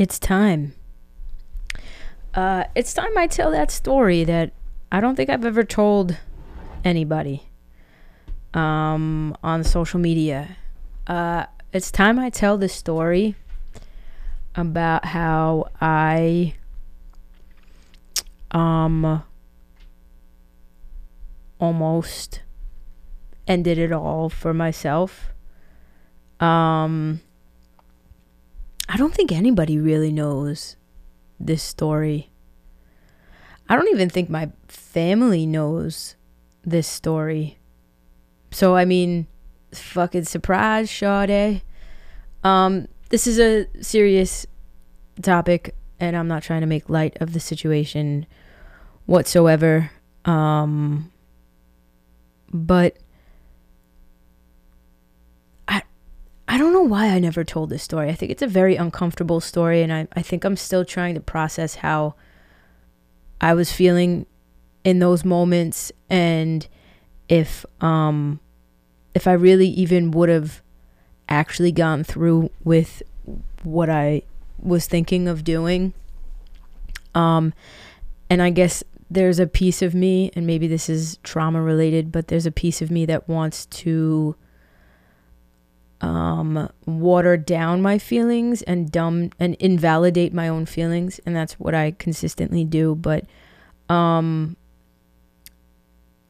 It's time. Uh, it's time I tell that story that I don't think I've ever told anybody um, on social media. Uh, it's time I tell the story about how I um almost ended it all for myself. Um I don't think anybody really knows this story. I don't even think my family knows this story. So I mean, fucking surprise, Sade. Um, this is a serious topic, and I'm not trying to make light of the situation whatsoever. Um, but I, I don't know why I never told this story. I think it's a very uncomfortable story, and I, I think I'm still trying to process how I was feeling in those moments, and if um, if I really even would have actually gone through with what I was thinking of doing. Um, and I guess there's a piece of me, and maybe this is trauma related, but there's a piece of me that wants to um, water down my feelings and dumb and invalidate my own feelings, and that's what I consistently do. But um,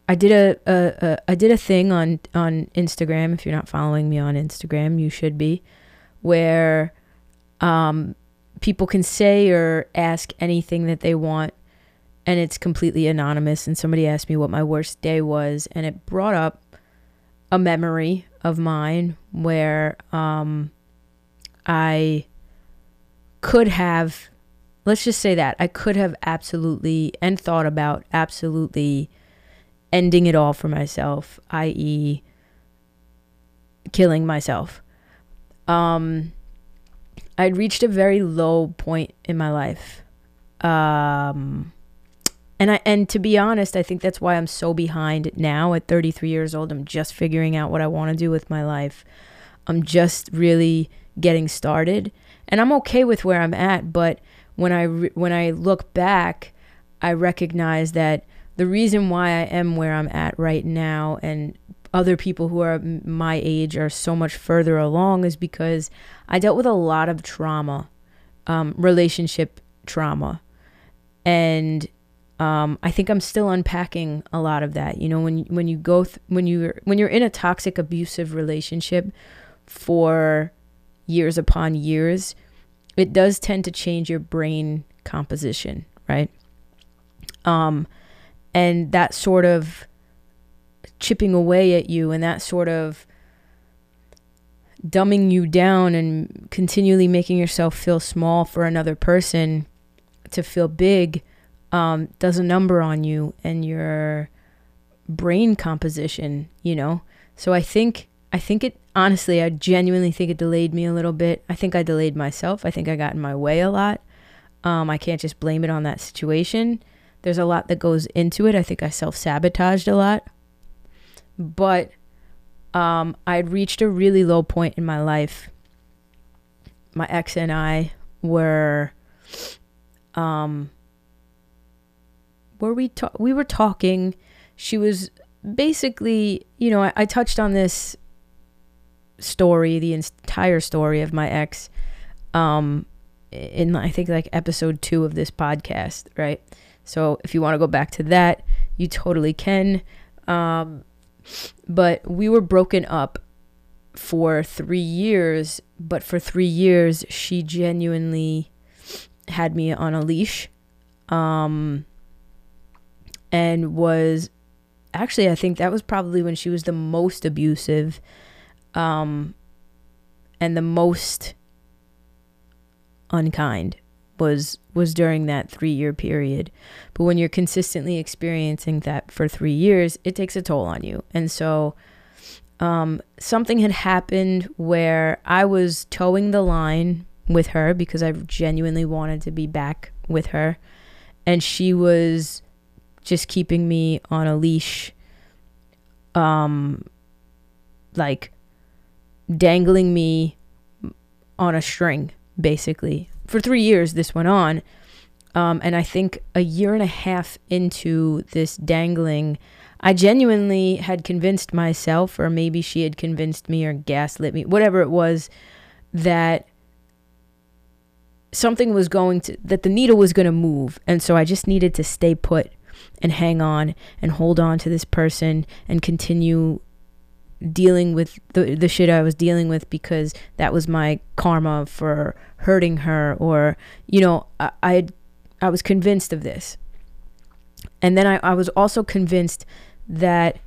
I did a, a, a I did a thing on on Instagram. If you're not following me on Instagram, you should be, where um, people can say or ask anything that they want, and it's completely anonymous. And somebody asked me what my worst day was, and it brought up a memory of mine where um, I could have, let's just say that I could have absolutely and thought about absolutely ending it all for myself, i.e., killing myself. Um, I'd reached a very low point in my life. Um, and I and to be honest, I think that's why I'm so behind now at 33 years old. I'm just figuring out what I want to do with my life. I'm just really getting started, and I'm okay with where I'm at. But when I re- when I look back, I recognize that the reason why I am where I'm at right now and other people who are my age are so much further along is because I dealt with a lot of trauma, um, relationship trauma. And um, I think I'm still unpacking a lot of that. You know, when when you go th- when you when you're in a toxic, abusive relationship for years upon years, it does tend to change your brain composition, right? Um, and that sort of chipping away at you and that sort of dumbing you down and continually making yourself feel small for another person to feel big um, does a number on you and your brain composition you know so i think i think it honestly i genuinely think it delayed me a little bit i think i delayed myself i think i got in my way a lot um, i can't just blame it on that situation there's a lot that goes into it. I think I self sabotaged a lot. But um, I'd reached a really low point in my life. My ex and I were, um, were we ta- we were talking. She was basically, you know, I, I touched on this story, the entire story of my ex, um, in I think like episode two of this podcast, right? So if you want to go back to that, you totally can. Um, but we were broken up for three years, but for three years, she genuinely had me on a leash um, and was actually, I think that was probably when she was the most abusive um, and the most unkind was was during that 3 year period. But when you're consistently experiencing that for 3 years, it takes a toll on you. And so um, something had happened where I was toeing the line with her because I genuinely wanted to be back with her. And she was just keeping me on a leash, um, like dangling me on a string, basically, for three years this went on. Um, and I think a year and a half into this dangling, I genuinely had convinced myself, or maybe she had convinced me or gaslit me, whatever it was, that something was going to, that the needle was going to move. And so I just needed to stay put and hang on and hold on to this person and continue dealing with the the shit I was dealing with because that was my karma for hurting her or you know I I, I was convinced of this. And then I, I was also convinced that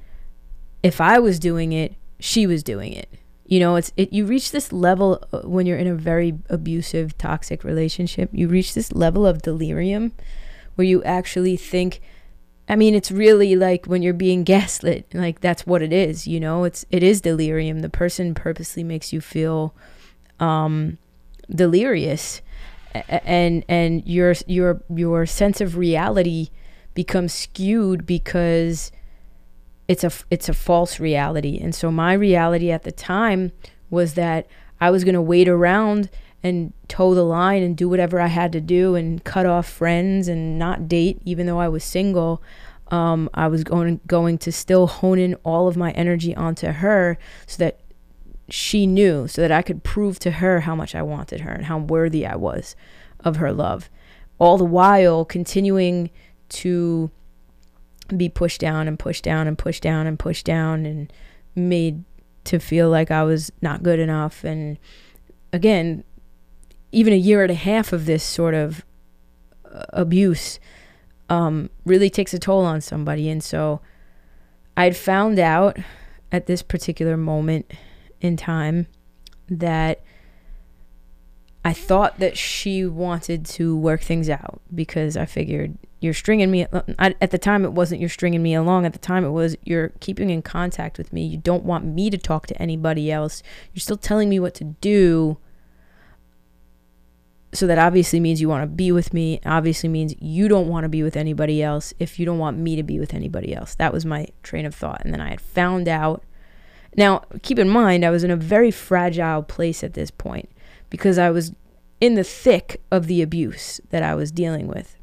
if I was doing it she was doing it. You know it's it you reach this level uh, when you're in a very abusive toxic relationship you reach this level of delirium where you actually think I mean, it's really like when you're being gaslit, like that's what it is, you know. It's it is delirium. The person purposely makes you feel um, delirious, and and your your your sense of reality becomes skewed because it's a it's a false reality. And so my reality at the time was that I was going to wait around and toe the line and do whatever I had to do and cut off friends and not date, even though I was single. Um, I was going going to still hone in all of my energy onto her so that she knew, so that I could prove to her how much I wanted her and how worthy I was of her love. All the while continuing to be pushed down and pushed down and pushed down and pushed down and made to feel like I was not good enough. And again, even a year and a half of this sort of uh, abuse um, really takes a toll on somebody. And so I'd found out at this particular moment in time that I thought that she wanted to work things out because I figured you're stringing me. At the time, it wasn't you're stringing me along. At the time, it was you're keeping in contact with me. You don't want me to talk to anybody else. You're still telling me what to do so that obviously means you want to be with me obviously means you don't want to be with anybody else if you don't want me to be with anybody else. That was my train of thought and then i had found out. Now keep in mind i was in a very fragile place at this point because i was in the thick of the abuse that i was dealing with.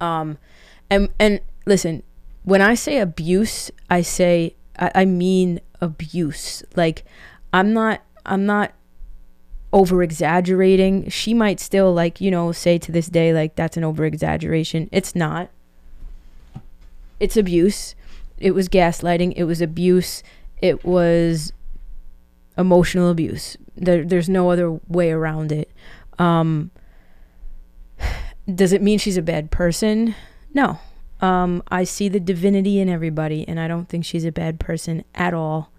Um and and listen when i say abuse i say i, I mean abuse. Like i'm not i'm not over exaggerating. She might still like, you know, say to this day like that's an over exaggeration. It's not. It's abuse. It was gaslighting. It was abuse. It was emotional abuse. There, there's no other way around it. Um, does it mean she's a bad person? No. Um, I see the divinity in everybody, and I don't think she's a bad person at all.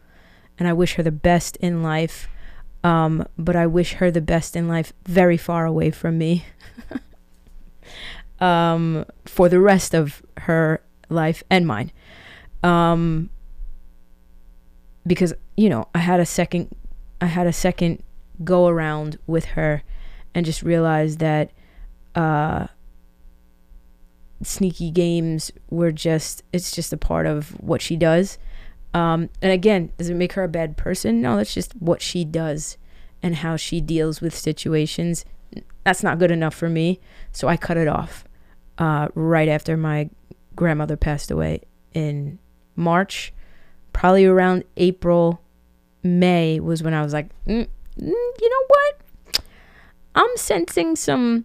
And I wish her the best in life. Um, but I wish her the best in life very far away from me um, for the rest of her life and mine. Um, because, you know, I had a second, I had a second go around with her and just realized that, uh, sneaky games were just it's just a part of what she does um, and again, does it make her a bad person? No, that's just what she does and how she deals with situations. That's not good enough for me. So I cut it off uh, right after my grandmother passed away in March. Probably around April, May was when I was like, mm, mm, you know what? I'm sensing some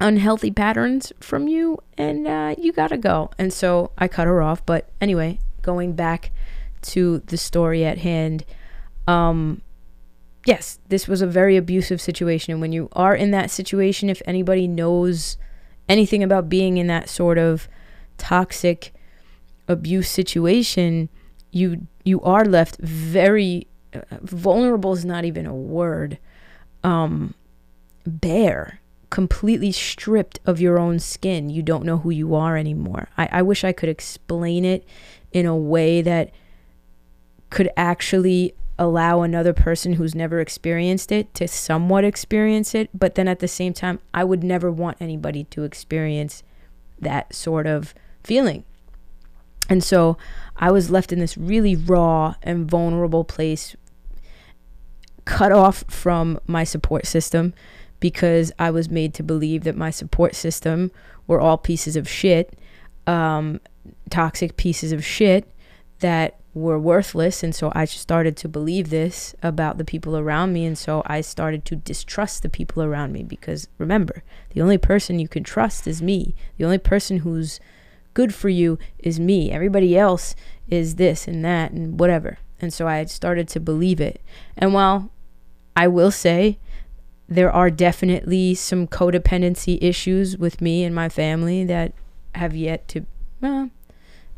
unhealthy patterns from you and uh, you gotta go. And so I cut her off. But anyway, going back to the story at hand. Um, yes, this was a very abusive situation. And when you are in that situation, if anybody knows anything about being in that sort of toxic abuse situation, you you are left very uh, vulnerable is not even a word. Um, bare, completely stripped of your own skin. You don't know who you are anymore. I, I wish I could explain it in a way that could actually allow another person who's never experienced it to somewhat experience it. But then at the same time, I would never want anybody to experience that sort of feeling. And so I was left in this really raw and vulnerable place, cut off from my support system because I was made to believe that my support system were all pieces of shit, um, toxic pieces of shit that were worthless. And so I started to believe this about the people around me. And so I started to distrust the people around me because remember, the only person you can trust is me. The only person who's good for you is me. Everybody else is this and that and whatever. And so I started to believe it. And while I will say there are definitely some codependency issues with me and my family that have yet to well,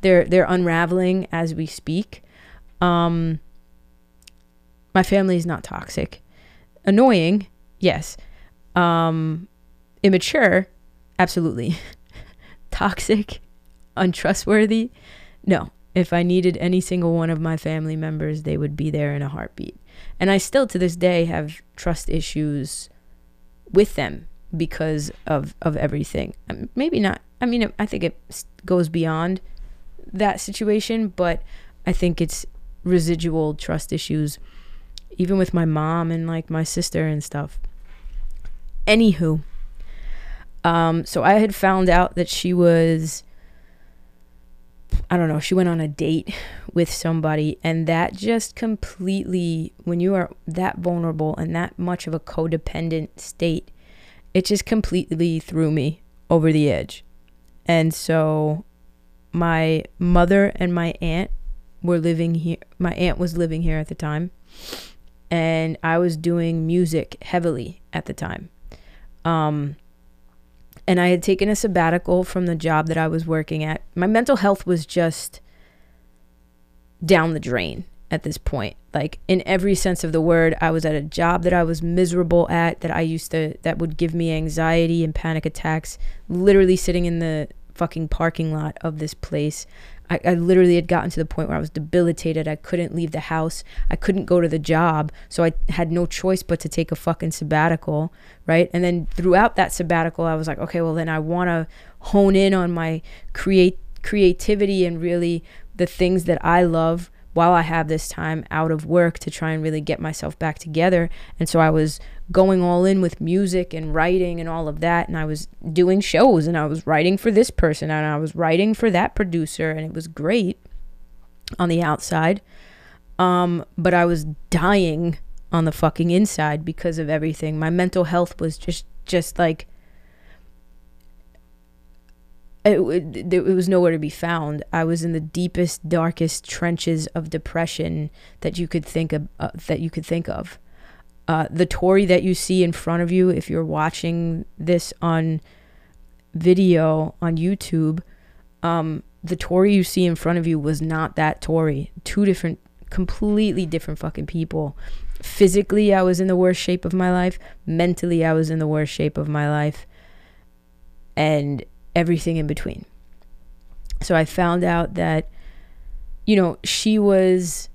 they're they're unraveling as we speak. Um, my family is not toxic. Annoying, yes. Um, immature, absolutely. toxic, untrustworthy, no. If I needed any single one of my family members, they would be there in a heartbeat. And I still to this day have trust issues with them because of of everything. Um, maybe not. I mean, I think it goes beyond that situation, but I think it's residual trust issues, even with my mom and like my sister and stuff. Anywho, um, so I had found out that she was, I don't know, she went on a date with somebody, and that just completely, when you are that vulnerable and that much of a codependent state, it just completely threw me over the edge. And so my mother and my aunt were living here. My aunt was living here at the time, and I was doing music heavily at the time. Um, and I had taken a sabbatical from the job that I was working at. My mental health was just down the drain at this point. Like in every sense of the word, I was at a job that I was miserable at, that I used to, that would give me anxiety and panic attacks, literally sitting in the fucking parking lot of this place. I, I literally had gotten to the point where I was debilitated. I couldn't leave the house. I couldn't go to the job. So I had no choice but to take a fucking sabbatical, right? And then throughout that sabbatical, I was like, okay, well, then I want to hone in on my create creativity and really the things that I love while I have this time out of work to try and really get myself back together. And so I was going all in with music and writing and all of that. And I was doing shows and I was writing for this person and I was writing for that producer. And it was great on the outside. Um, but I was dying on the fucking inside because of everything. My mental health was just, just like, it, it, it, was nowhere to be found. I was in the deepest, darkest trenches of depression that you could think of. Uh, that you could think of. Uh, the Tori that you see in front of you, if you're watching this on video on YouTube, um, the Tori you see in front of you was not that Tori. Two different, completely different fucking people. Physically, I was in the worst shape of my life. Mentally, I was in the worst shape of my life. And everything in between. So I found out that, you know, she was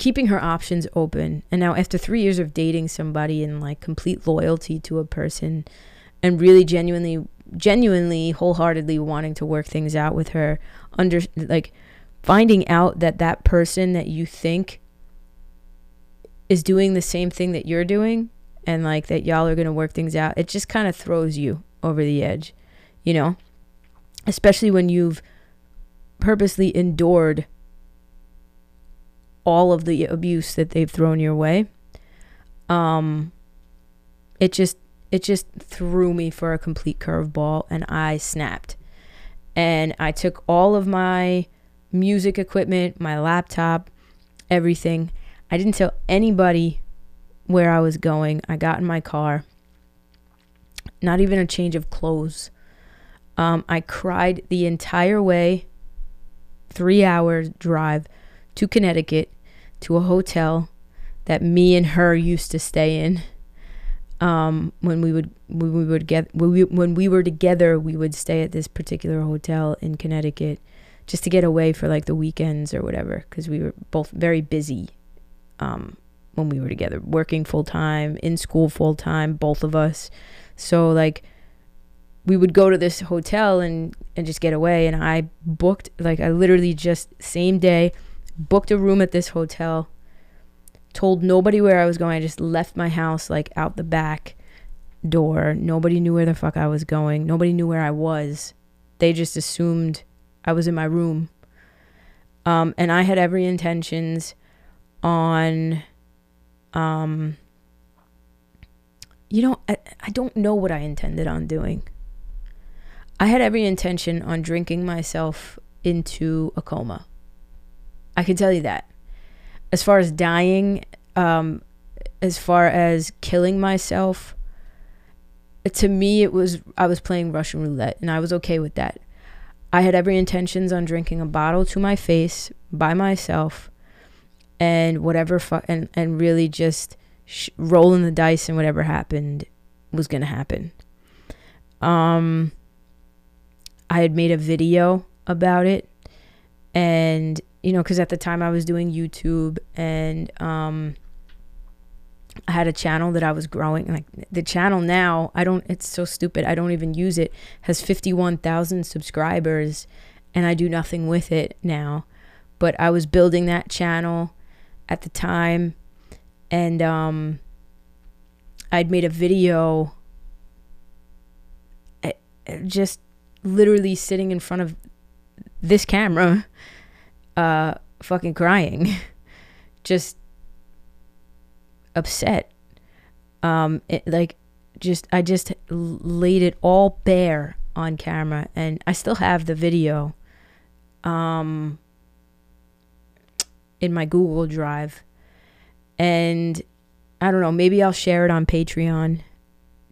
keeping her options open. And now, after three years of dating somebody and like complete loyalty to a person and really genuinely, genuinely, wholeheartedly wanting to work things out with her, under like finding out that that person that you think is doing the same thing that you're doing and like that y'all are going to work things out, it just kind of throws you over the edge, you know? Especially when you've purposely endured all of the abuse that they've thrown your way. Um it just it just threw me for a complete curveball and I snapped. And I took all of my music equipment, my laptop, everything. I didn't tell anybody where I was going. I got in my car not even a change of clothes. Um, I cried the entire way, three hours drive to Connecticut to a hotel that me and her used to stay in. Um, when we would when we would get when we, when we were together, we would stay at this particular hotel in Connecticut just to get away for like the weekends or whatever because we were both very busy um, when we were together, working full time, in school full time, both of us. So like we would go to this hotel and and just get away and I booked like I literally just same day booked a room at this hotel told nobody where I was going. I just left my house like out the back door. Nobody knew where the fuck I was going. Nobody knew where I was. They just assumed I was in my room. Um, and I had every intentions on um you know I, I don't know what I intended on doing. I had every intention on drinking myself into a coma. I can tell you that. As far as dying, um, as far as killing myself, to me it was I was playing Russian roulette and I was okay with that. I had every intentions on drinking a bottle to my face by myself and whatever fu- and and really just sh- rolling the dice and whatever happened was going to happen. Um I had made a video about it and you know cuz at the time I was doing YouTube and um I had a channel that I was growing. Like the channel now, I don't. It's so stupid. I don't even use it. Has fifty one thousand subscribers, and I do nothing with it now. But I was building that channel at the time, and um, I'd made a video. Eh, eh, just literally sitting in front of this camera, uh, fucking crying, just upset. Um, it, like just I just laid it all bare on camera, and I still have the video. Um, in my Google Drive, and I don't know. Maybe I'll share it on Patreon,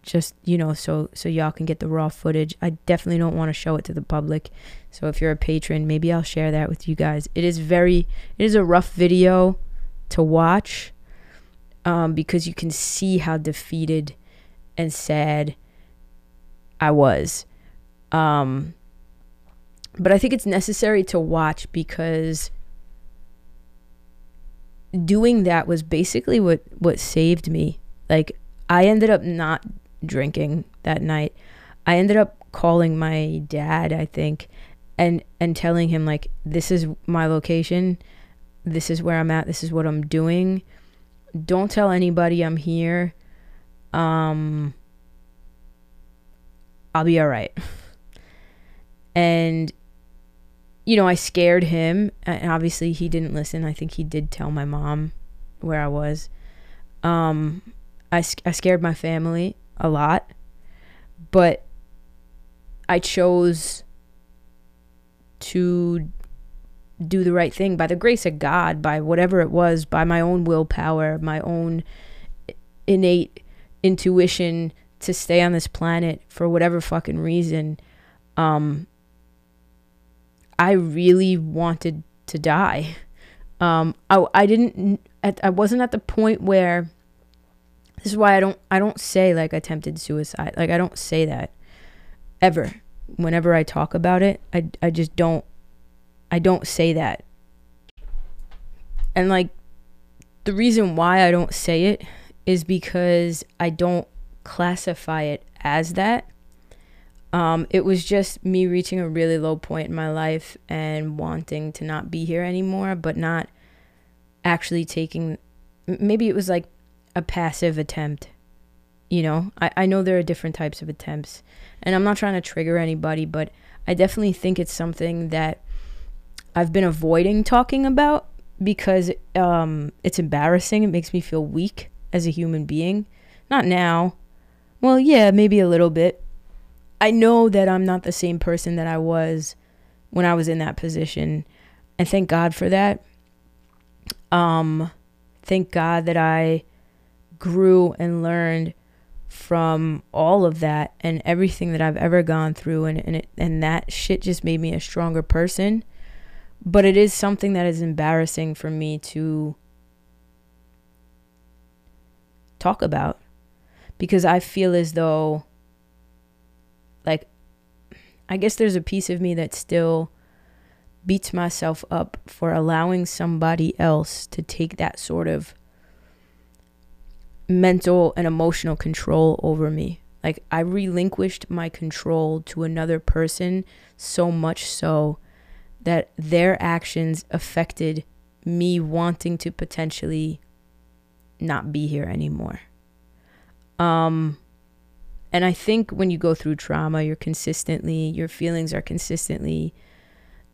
just you know, so so y'all can get the raw footage. I definitely don't want to show it to the public. So if you're a patron, maybe I'll share that with you guys. It is very, it is a rough video to watch um, because you can see how defeated and sad I was. Um, but I think it's necessary to watch because doing that was basically what what saved me. Like I ended up not drinking that night. I ended up calling my dad, I think, and and telling him like this is my location. This is where I'm at. This is what I'm doing don't tell anybody I'm here. Um, I'll be all right. And, you know, I scared him. And obviously, he didn't listen. I think he did tell my mom where I was. Um, I, I scared my family a lot. But I chose to do the right thing by the grace of God, by whatever it was, by my own willpower, my own innate intuition to stay on this planet for whatever fucking reason. Um, I really wanted to die. Um, I, I didn't, I wasn't at the point where, this is why I don't, I don't say like attempted suicide. Like I don't say that ever. Whenever I talk about it, I, I just don't I don't say that. And like the reason why I don't say it is because I don't classify it as that. Um, it was just me reaching a really low point in my life and wanting to not be here anymore, but not actually taking. Maybe it was like a passive attempt. You know, I, I know there are different types of attempts, and I'm not trying to trigger anybody, but I definitely think it's something that I've been avoiding talking about because um, it's embarrassing. It makes me feel weak as a human being. Not now. Well, yeah, maybe a little bit. I know that I'm not the same person that I was when I was in that position. And thank God for that. Um, thank God that I grew and learned from all of that and everything that I've ever gone through and and, it, and that shit just made me a stronger person. But it is something that is embarrassing for me to talk about because I feel as though, like, I guess there's a piece of me that still beats myself up for allowing somebody else to take that sort of mental and emotional control over me. Like, I relinquished my control to another person so much so that their actions affected me wanting to potentially not be here anymore. Um, and I think when you go through trauma, you're consistently, your feelings are consistently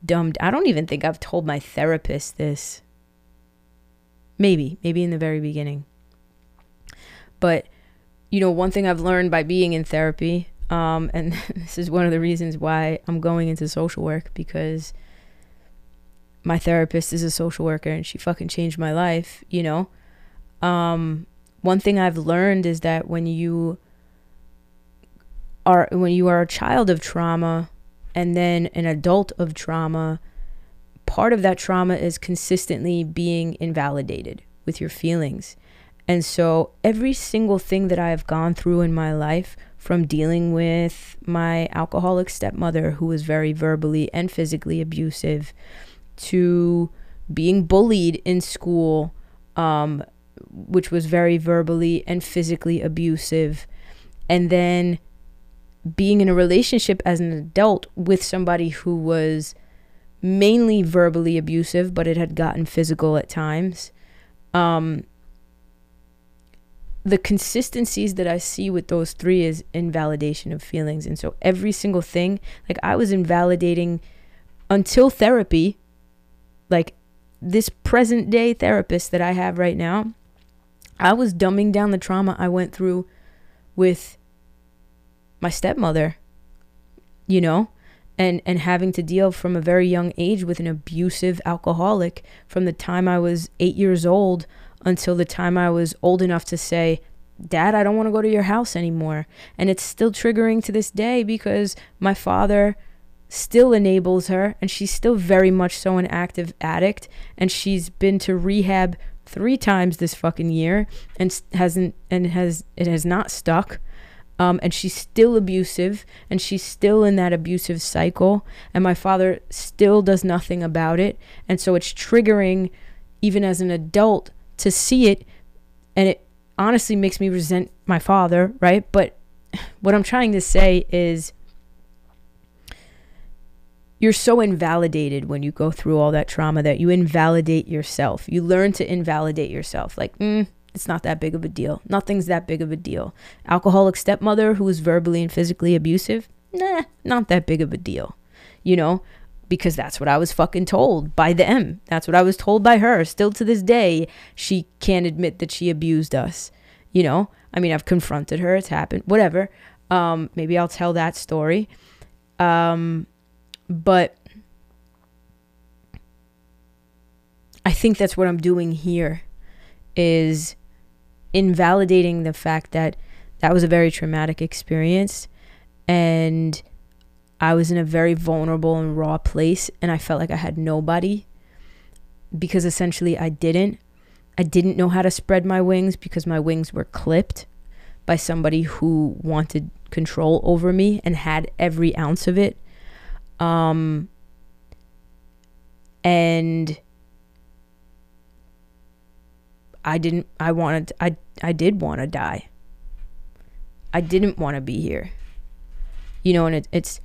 dumbed. I don't even think I've told my therapist this. Maybe, maybe in the very beginning. But, you know, one thing I've learned by being in therapy, um, and this is one of the reasons why I'm going into social work because my therapist is a social worker and she fucking changed my life, you know. Um, one thing I've learned is that when you are when you are a child of trauma and then an adult of trauma, part of that trauma is consistently being invalidated with your feelings. And so every single thing that I have gone through in my life, from dealing with my alcoholic stepmother who was very verbally and physically abusive, to being bullied in school, um, which was very verbally and physically abusive, and then being in a relationship as an adult with somebody who was mainly verbally abusive, but it had gotten physical at times. Um, the consistencies that I see with those three is invalidation of feelings. And so every single thing, like I was invalidating until therapy, like this present day therapist that I have right now, I was dumbing down the trauma I went through with my stepmother, you know, and and having to deal from a very young age with an abusive alcoholic from the time I was 8 years old until the time I was old enough to say, "Dad, I don't want to go to your house anymore." And it's still triggering to this day because my father still enables her and she's still very much so an active addict and she's been to rehab 3 times this fucking year and hasn't and has it has not stuck um, and she's still abusive and she's still in that abusive cycle and my father still does nothing about it and so it's triggering even as an adult to see it and it honestly makes me resent my father right but what i'm trying to say is you're so invalidated when you go through all that trauma that you invalidate yourself you learn to invalidate yourself like mm, it's not that big of a deal. Nothing's that big of a deal. Alcoholic stepmother who was verbally and physically abusive, nah, not that big of a deal. You know, because that's what I was fucking told by them. That's what I was told by her. Still to this day, she can't admit that she abused us. You know, I mean, I've confronted her. It's happened. Whatever. Um, maybe I'll tell that story. Um, but I think that's what I'm doing here is invalidating the fact that that was a very traumatic experience and I was in a very vulnerable and raw place and I felt like I had nobody because essentially I didn't. I didn't know how to spread my wings because my wings were clipped by somebody who wanted control over me and had every ounce of it. Um, and I didn't I wanted I I did want to die. I didn't want to be here. You know, and it, it's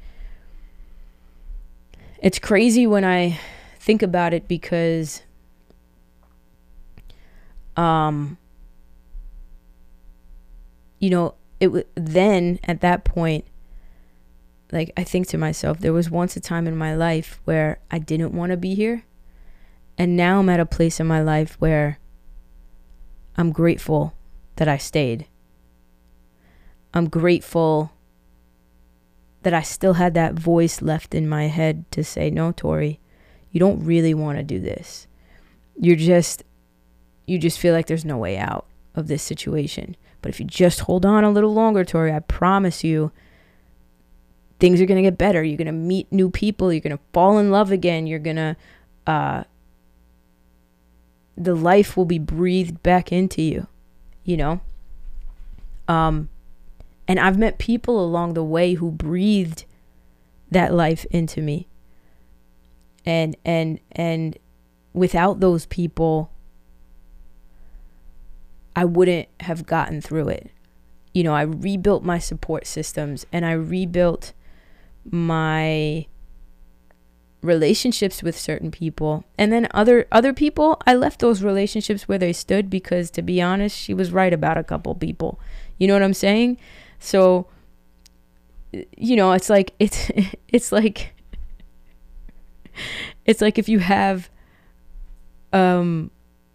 it's crazy when I think about it because um you know, it was then at that point like I think to myself there was once a time in my life where I didn't want to be here and now I'm at a place in my life where I'm grateful that I stayed. I'm grateful that I still had that voice left in my head to say, no, Tori, you don't really want to do this. You're just, you just feel like there's no way out of this situation. But if you just hold on a little longer, Tori, I promise you, things are going to get better. You're going to meet new people. You're going to fall in love again. You're going to uh, the life will be breathed back into you, you know? Um, and I've met people along the way who breathed that life into me. And, and, and without those people, I wouldn't have gotten through it. You know, I rebuilt my support systems and I rebuilt my relationships with certain people and then other other people I left those relationships where they stood because to be honest she was right about a couple people you know what I'm saying so you know it's like it's it's like it's like if you have um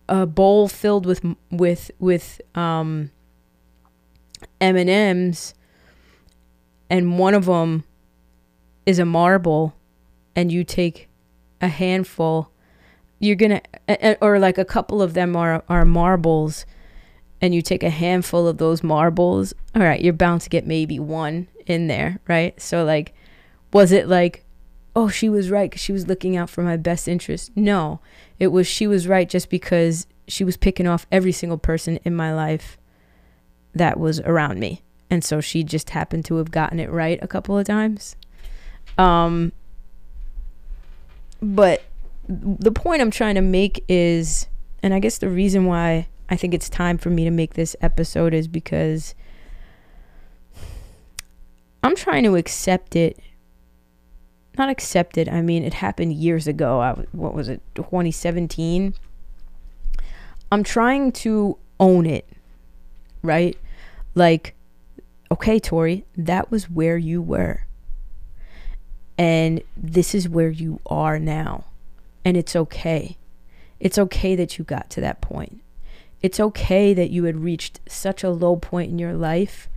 a bowl filled with with with um M&Ms and one of them is a marble and you take a handful you're to or like a couple of them are are marbles and you take a handful of those marbles all right you're bound to get maybe one in there right? So like was it like oh she was right cuz she was looking out for my best interest? No it was she was right just because she was picking off every single person in my life that was around me. And so she just happened to have gotten it right a couple of times. Um but the point I'm trying to make is, and I guess the reason why I think it's time for me to make this episode is because I'm trying to accept it. Not accept it. I mean, it happened years ago. I, what was it? 2017. I'm trying to own it, right? Like, okay, Tori, that was where you were. And this is where you are now. And it's okay. It's okay that you got to that point. It's okay that you had reached such a low point in your life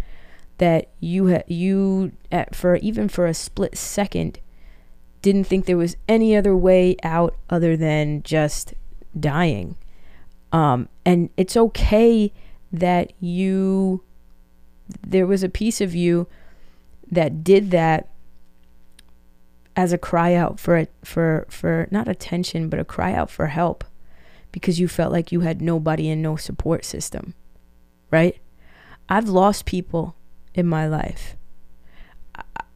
that you ha- you at, for even for a split second didn't think there was any other way out other than just dying. Um, and it's okay that you there was a piece of you that did that as a cry out for it for for not attention but a cry out for help because you felt like you had nobody and no support system right? I've lost people in my life.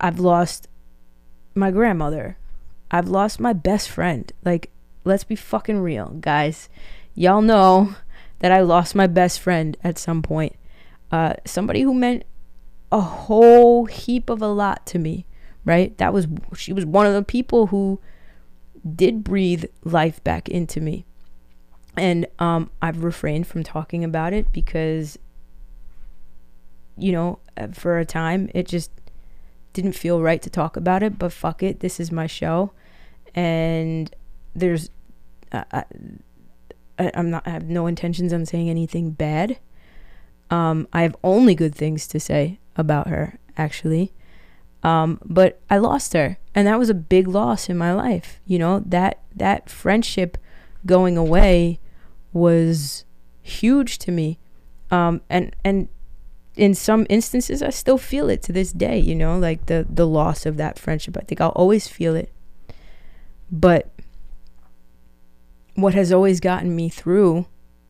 I've lost my grandmother. I've lost my best friend. Like let's be fucking real guys. Y'all know that i lost my best friend at some point. Uh, somebody who meant a whole heap of a lot to me right? That was she was one of the people who did breathe life back into me. And um, I've refrained from talking about it because, you know, uh, for a time it just didn't feel right to talk about it. But fuck it, this is my show, and there's, uh, I, I'm not. I have no intentions on saying anything bad. Um, I have only good things to say about her, actually. Um, but I lost her, and that was a big loss in my life. You know that that friendship going away was huge to me, um, and and in some instances I still feel it to this day. You know, like the the loss of that friendship. I think I'll always feel it. But what has always gotten me through,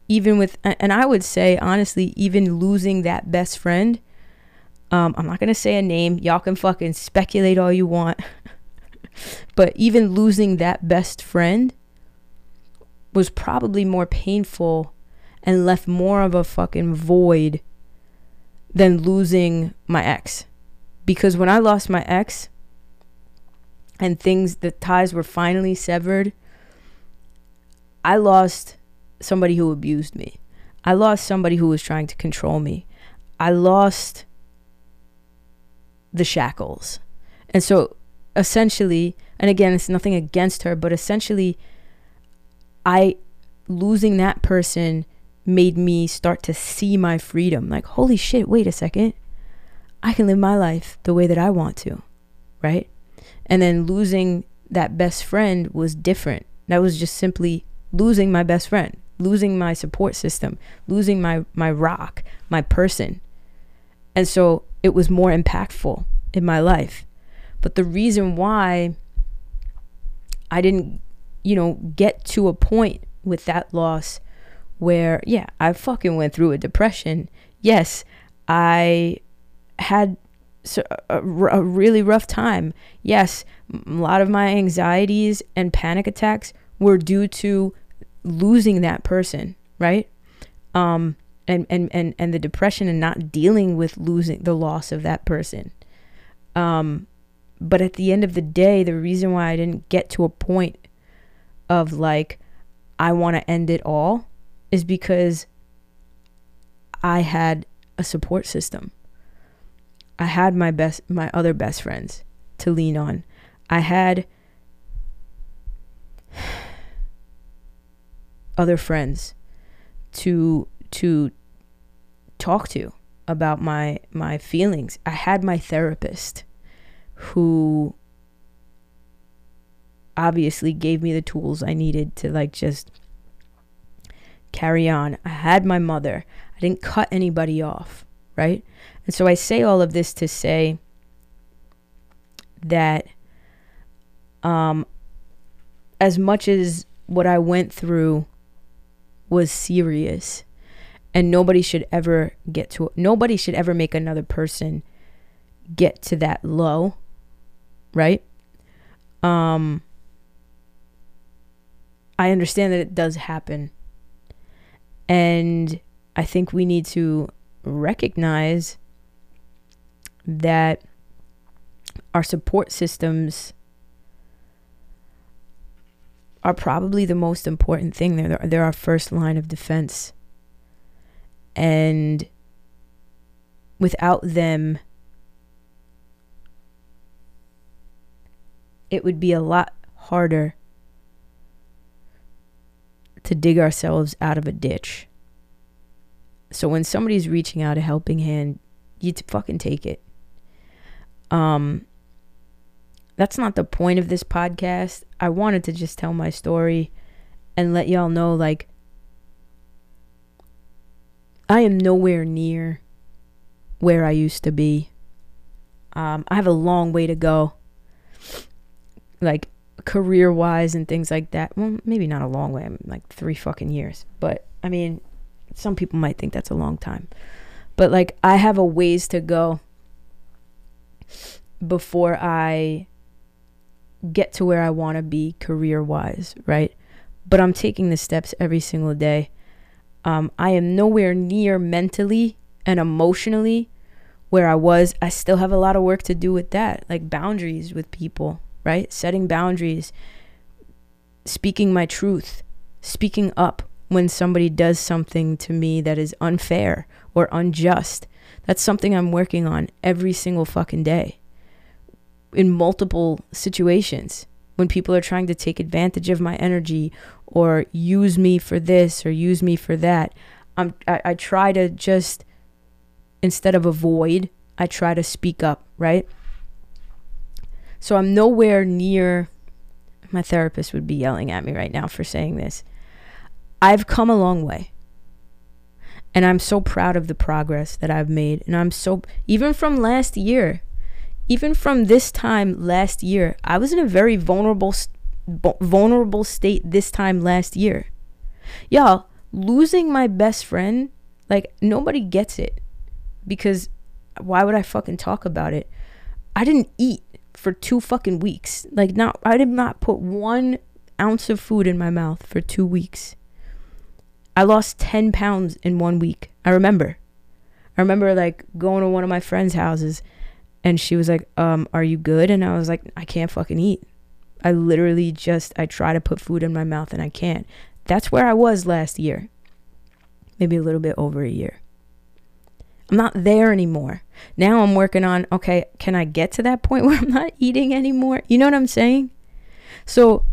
even with, and I would say honestly, even losing that best friend um, I'm not going to say a name. Y'all can fucking speculate all you want. but even losing that best friend was probably more painful and left more of a fucking void than losing my ex. Because when I lost my ex and things, the ties were finally severed, I lost somebody who abused me. I lost somebody who was trying to control me. I lost the shackles. And so essentially, and again, it's nothing against her, but essentially, I losing that person made me start to see my freedom. Like, holy shit, wait a second. I can live my life the way that I want to, right? And then losing that best friend was different. That was just simply losing my best friend, losing my support system, losing my my rock, my person. And so it was more impactful in my life. But the reason why I didn't, you know, get to a point with that loss where, yeah, I fucking went through a depression. Yes, I had a, a really rough time. Yes, a lot of my anxieties and panic attacks were due to losing that person, right? Um, and, and, and, and the depression and not dealing with losing the loss of that person. Um, but at the end of the day, the reason why I didn't get to a point of like, I want to end it all is because I had a support system. I had my best, my other best friends to lean on. I had other friends to to talk to about my my feelings. I had my therapist who obviously gave me the tools I needed to like just carry on. I had my mother. I didn't cut anybody off, right? And so I say all of this to say that um as much as what I went through was serious and nobody should ever get to nobody should ever make another person get to that low right um i understand that it does happen and i think we need to recognize that our support systems are probably the most important thing. They're, they're our first line of defense. And without them, it would be a lot harder to dig ourselves out of a ditch. So when somebody's reaching out a helping hand, you t- fucking take it. Um, that's not the point of this podcast. I wanted to just tell my story and let y'all know like I am nowhere near where I used to be. Um, I have a long way to go. Like career wise and things like that. Well, maybe not a long way. I'm like three fucking years. But I mean, some people might think that's a long time. But like, I have a ways to go before I get to where I want to be career wise, right? But I'm taking the steps every single day. Um, I am nowhere near mentally and emotionally where I was. I still have a lot of work to do with that, like boundaries with people, right? Setting boundaries, speaking my truth, speaking up when somebody does something to me that is unfair or unjust. That's something I'm working on every single fucking day in multiple situations when people are trying to take advantage of my energy or use me for this or use me for that. I'm, I, I try to just, instead of avoid, I try to speak up, right? So I'm nowhere near, my therapist would be yelling at me right now for saying this. I've come a long way. And I'm so proud of the progress that I've made. And I'm so, even from last year, even from this time last year, I was in a very vulnerable vulnerable state this time last year. Y'all, losing my best friend, like nobody gets it. Because why would I fucking talk about it? I didn't eat for two fucking weeks. Like not I did not put one ounce of food in my mouth for two weeks. I lost 10 pounds in one week. I remember. I remember like going to one of my friends' houses and she was like, um, are you good? And I was like, I can't fucking eat. I literally just, I try to put food in my mouth and I can't. That's where I was last year. Maybe a little bit over a year. I'm not there anymore. Now I'm working on, okay, can I get to that point where I'm not eating anymore? You know what I'm saying? So,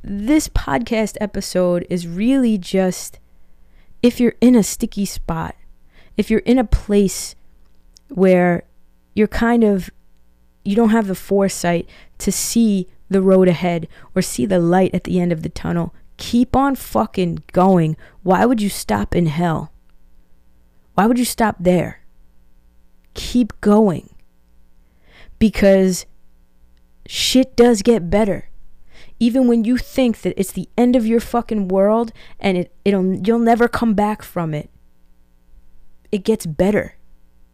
this podcast episode is really just if you're in a sticky spot, if you're in a place where you're kind of you don't have the foresight to see the road ahead or see the light at the end of the tunnel. Keep on fucking going. Why would you stop in hell? Why would you stop there? Keep going. Because shit does get better. Even when you think that it's the end of your fucking world and it, it'll you'll never come back from it. It gets better.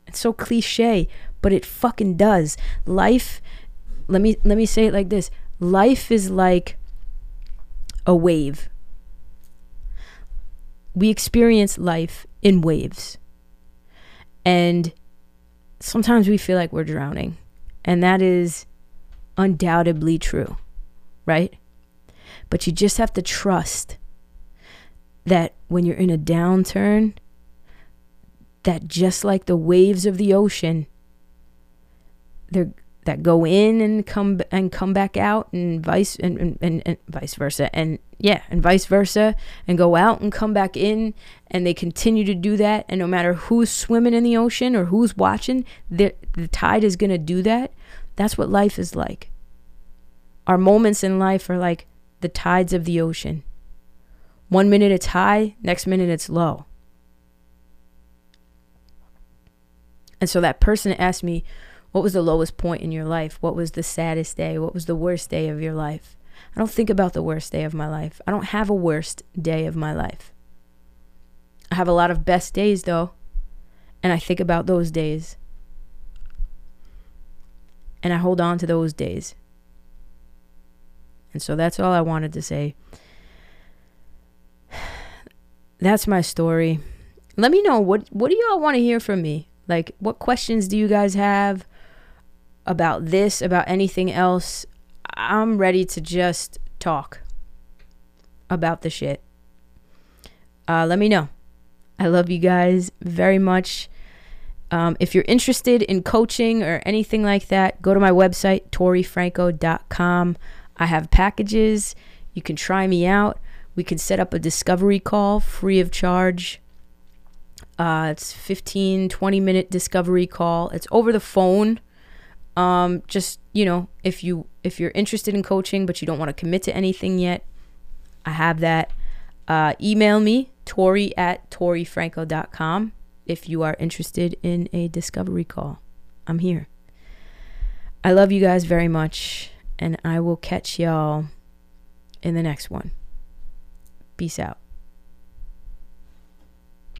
It's so cliche, but it fucking does. Life let me let me say it like this. Life is like a wave. We experience life in waves. And sometimes we feel like we're drowning. And that is undoubtedly true, right? But you just have to trust that when you're in a downturn, that just like the waves of the ocean, they're that go in and come and come back out and vice and, and, and, vice versa and yeah and vice versa and go out and come back in and they continue to do that and no matter who's swimming in the ocean or who's watching the, the tide is going to do that that's what life is like our moments in life are like the tides of the ocean one minute it's high next minute it's low and so that person asked me what was the lowest point in your life? What was the saddest day? What was the worst day of your life? I don't think about the worst day of my life. I don't have a worst day of my life. I have a lot of best days though, and I think about those days. And I hold on to those days. And so that's all I wanted to say. That's my story. Let me know what what do y'all want to hear from me? Like what questions do you guys have? about this, about anything else, I'm ready to just talk about the shit. Uh, let me know. I love you guys very much. Um, if you're interested in coaching or anything like that, go to my website, torifranco.com. I have packages. You can try me out. We can set up a discovery call free of charge. Uh, it's 15, 20 minute discovery call. It's over the phone. Um, just you know, if you if you're interested in coaching but you don't want to commit to anything yet, I have that. Uh, email me Tori at torifranco.com if you are interested in a discovery call. I'm here. I love you guys very much, and I will catch y'all in the next one. Peace out.